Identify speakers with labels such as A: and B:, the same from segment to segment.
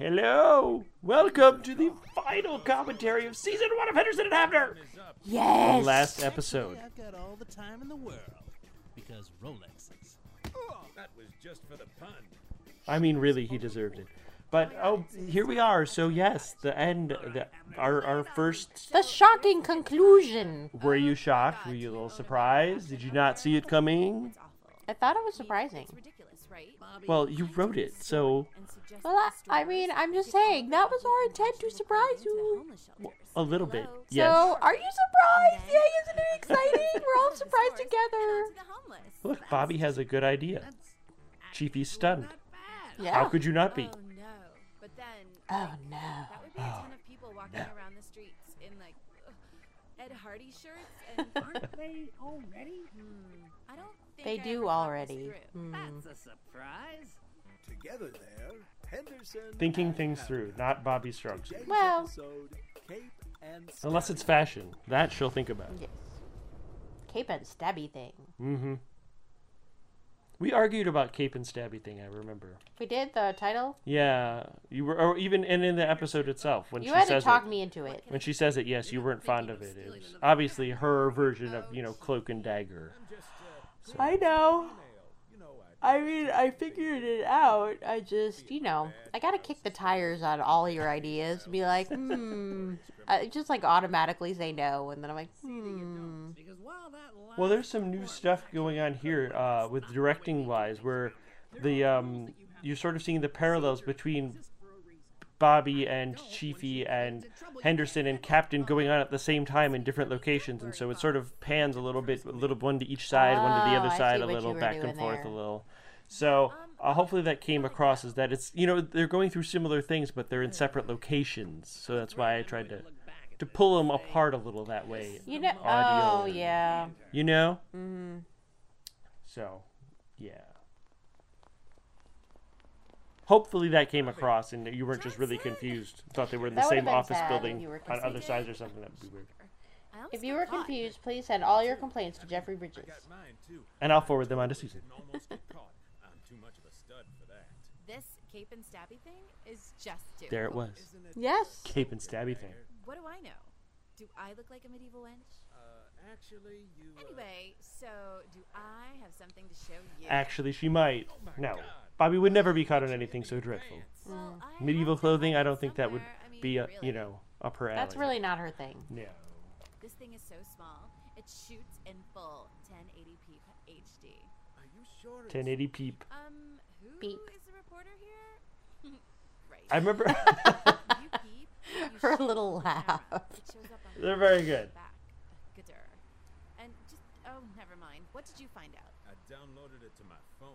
A: Hello! Welcome to the final commentary of season one of Henderson and Abner!
B: Yes.
A: Last episode.
C: I've got all the time in the world because Rolexes.
D: Oh, that was just for the pun.
A: I mean, really, he deserved it. But, oh, here we are. So, yes, the end. The, our, our first.
B: The shocking conclusion.
A: Were you shocked? Were you a little surprised? Did you not see it coming?
B: I thought it was surprising.
E: ridiculous, right?
A: Well, you wrote it, so
B: Well, I, I mean, I'm just saying that was our intent to surprise you.
A: a little bit. Yes.
B: So, are you surprised? Yay! Isn't it exciting? We're all surprised together.
A: Look, Bobby has a good idea. Chiefy's stunned.
B: Yeah.
A: How could you not be?
E: Oh no! But then
B: Oh no.
E: that would be a ton of people walking around the streets in like ugh, Ed Hardy shirts, and
C: Aren't they already?
E: I don't think
B: They
E: I
B: do already.
E: this through.
B: Hmm.
C: That's a surprise.
D: Together there, Henderson.
A: Thinking things
D: Abner.
A: through, not Bobby Strong's.
D: Today's
B: Well-
D: episode, Cape and
A: Unless it's fashion. That she'll think about.
B: Yes. Cape and stabby thing.
A: Mm-hmm. We argued about Cape and Stabby thing, I remember.
B: We did the title.
A: Yeah, you were, or even and in the episode itself when
B: You
A: she
B: had to
A: says
B: talk
A: it.
B: me into it.
A: When she says it, yes, you weren't fond of it. It was obviously her version of you know cloak and dagger.
B: Uh, I know.
D: I
B: mean, I figured it out. I just, you know, I gotta kick the tires on all your ideas and be like, hmm. I just like automatically say no, and then I'm like, hmm.
C: Because while that
A: Well, there's some new stuff going on here uh, with directing wise, where the um, you're sort of seeing the parallels between Bobby and Chiefy and Henderson and Captain going on at the same time in different locations, and so it sort of pans a little bit, a little one to each side, one to the
B: Oh,
A: other
B: I
A: side, a little back and forth, a little. So uh, hopefully that came across as that it's you know they're going through similar things, but they're in separate locations. So that's why I tried to to pull them apart a little that way.
B: You know,
A: Audio.
B: oh yeah.
A: You know.
B: hmm
A: So, yeah. Hopefully that came across and you weren't just really confused. Thought they were in the
B: That
A: same office building on other sides or something. That would be weird.
B: If you
E: got
B: were confused, please send all your complaints to Jeffrey Bridges.
D: got mine too.
A: And I'll forward them on to Susan.
D: Didn't almost get caught. I'm too much of a stud for that.
E: This cape and stabby thing is just too.
A: There it was.
D: It?
B: Yes.
A: Cape and stabby thing.
E: What do I know? Do I look like a medieval wench?
D: Uh, actually, you. Uh,
E: Anyway, so do I have something to show you?
A: Actually, she might. No. Bobby would never be caught on anything so dreadful.
E: Well, I
A: Medieval clothing, I don't think that would.
E: I mean,
A: be, uh, you know, up her alley.
B: That's really not her thing.
A: Yeah.
E: This thing is so small. It shoots in full 1080p HD.
D: Are you sure? it's-
A: 1080 peep.
E: Um, who is
B: Beep.
E: the reporter here? right.
A: I remember.
E: you peep, you
B: Her little laugh.
E: It shows up on
A: They're very good.
E: Back. And just oh, never mind. What did you find out?
D: I downloaded it to my phone.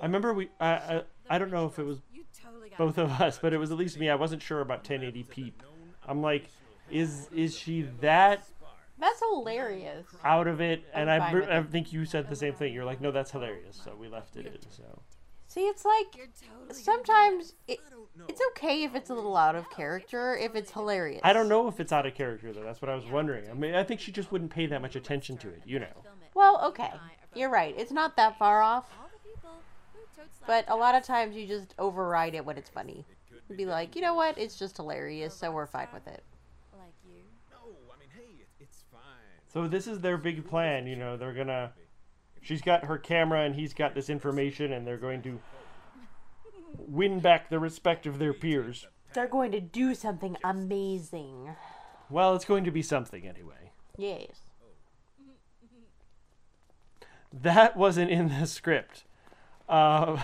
A: I remember we. I, I, I don't know if it was
E: You totally got
A: both of us, but it was at least me. I wasn't sure about 1080 peep. I'm like, is is she that
B: That's hilarious.
A: out of it? And
B: I'm
A: I, br- I think you said the same thing. You're like, no, that's hilarious. So we left it in. So
B: See, it's like
E: totally
B: sometimes it,
D: I don't know.
B: it's okay if it's a little out of character, if it's hilarious.
A: I don't know if it's out of character though. That's what I was wondering. I mean, I think she just wouldn't pay that much attention to it. You know.
B: Well, okay.
E: and I are both
B: You're right. It's not that far off.
E: All the people who totes
B: But a lot of times you just override it when it's funny. And be like, you know what? It's just hilarious, so we're fine with it.
E: like you.
D: No, I mean, hey, it, it's fine.
A: So this is their big plan. You know, they're gonna. She's got her camera and he's got this information, and they're going to win back the respect of their peers.
B: They're going to do something amazing.
A: Well, it's going to be something anyway.
B: Yes.
A: That wasn't in the script. Uh,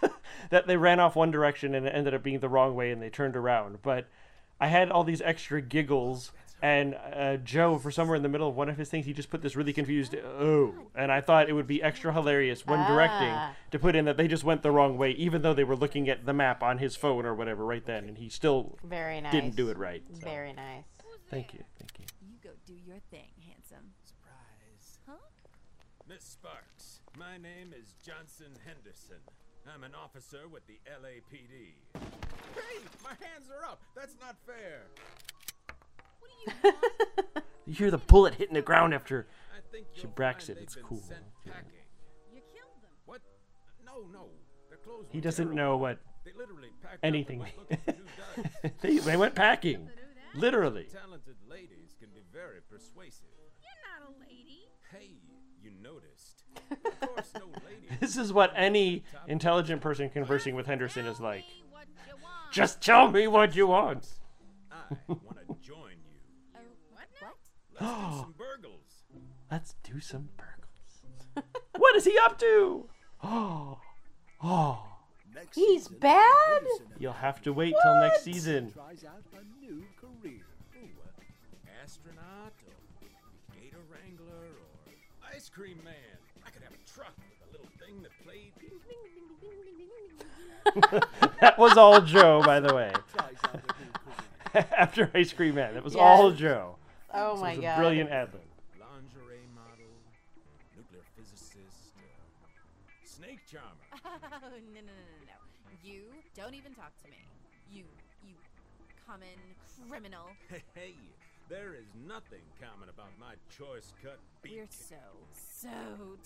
A: that they ran off one direction and it ended up being the wrong way and they turned around. But I had all these extra giggles, and uh, Joe, for somewhere in the middle of one of his things, he just put this really confused oh. And I thought it would be extra hilarious when directing
B: Ah.
A: to put in that they just went the wrong way, even though they were looking at the map on his phone or whatever right then, and he still
B: Very nice.
A: didn't do it right. So,
B: Very nice.
A: thank you. Thank you.
E: You go do your thing, handsome.
D: Surprise.
E: Huh?
D: Miss Sparks, my name is Johnson Henderson. I'm an officer with the LAPD. Hey, my hands are up. That's not fair.
E: What do you
A: hear the bullet hitting the ground after. She
D: you'll
A: bracks it, it's cool. Yeah.
D: packing.
E: you killed them.
D: What? No, no.
A: He doesn't
D: terrible.
A: know what
D: They literally packed up
A: anything.
D: and went looking for who does.
A: they, they went packing. Literally.
D: Talented ladies can be very persuasive.
E: You're not a lady.
D: Hey, you noticed. Of course, no lady.
A: This is what any intelligent person conversing with Henderson is like.
E: Say what you want.
A: Just tell me what you want.
D: I want to join you.
E: Oh, what? What?
D: Let's do some burgles.
A: Let's do some burgles. what is he up to? Oh, oh.
F: Next
B: He's
F: season,
B: bad?
A: You'll have to wait till next season.
F: tries out a new career.
D: Ooh, uh, astronaut or gator wrangler or ice cream man. I could have a truck with a little thing that played.
A: That was all Joe, by the way.
F: Tries out a new career.
A: After Ice Cream Man, that was
B: Yes.
A: all Joe.
B: Oh
A: It
B: my
A: was a
B: god.
A: brilliant ad lib.
D: lingerie model, nuclear physicist, uh, snake charmer.
E: Oh, no, no, no, no, no. You don't even talk to me. You, you common criminal.
D: Hey, hey, there is nothing common about my choice cut
E: We're so, so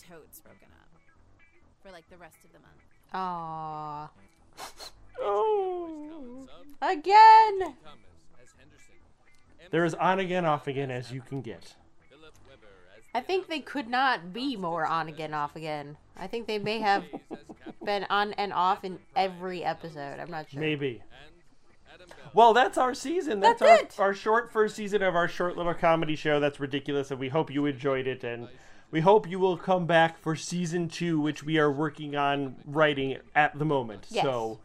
E: totes broken up. For like the rest of the month.
B: Aww.
A: Oh.
B: Again!
A: They're as on again, off again as you can get.
B: I think they could not be more on again, off again. I think they may have been on and off in every episode. I'm not sure.
A: Maybe. Well, that's our season. That's,
B: That's it.
A: our, our short first season of our short little comedy show. That's ridiculous, and we hope you enjoyed it. And we hope you will come back for season two, which we are working on writing at the moment.
B: Yes.
A: So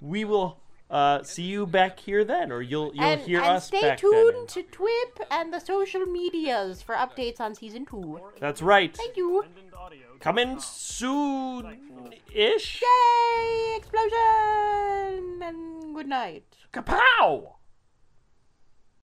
A: we will uh, see you back here then, or you'll you'll
B: and,
A: hear
B: and
A: us
B: stay
A: back
B: tuned
A: then.
B: to Twip and the social medias for updates on season two.
A: That's right.
B: Thank you.
A: Coming soon-ish.
B: Yay! Explosion! And good night.
A: Kapow!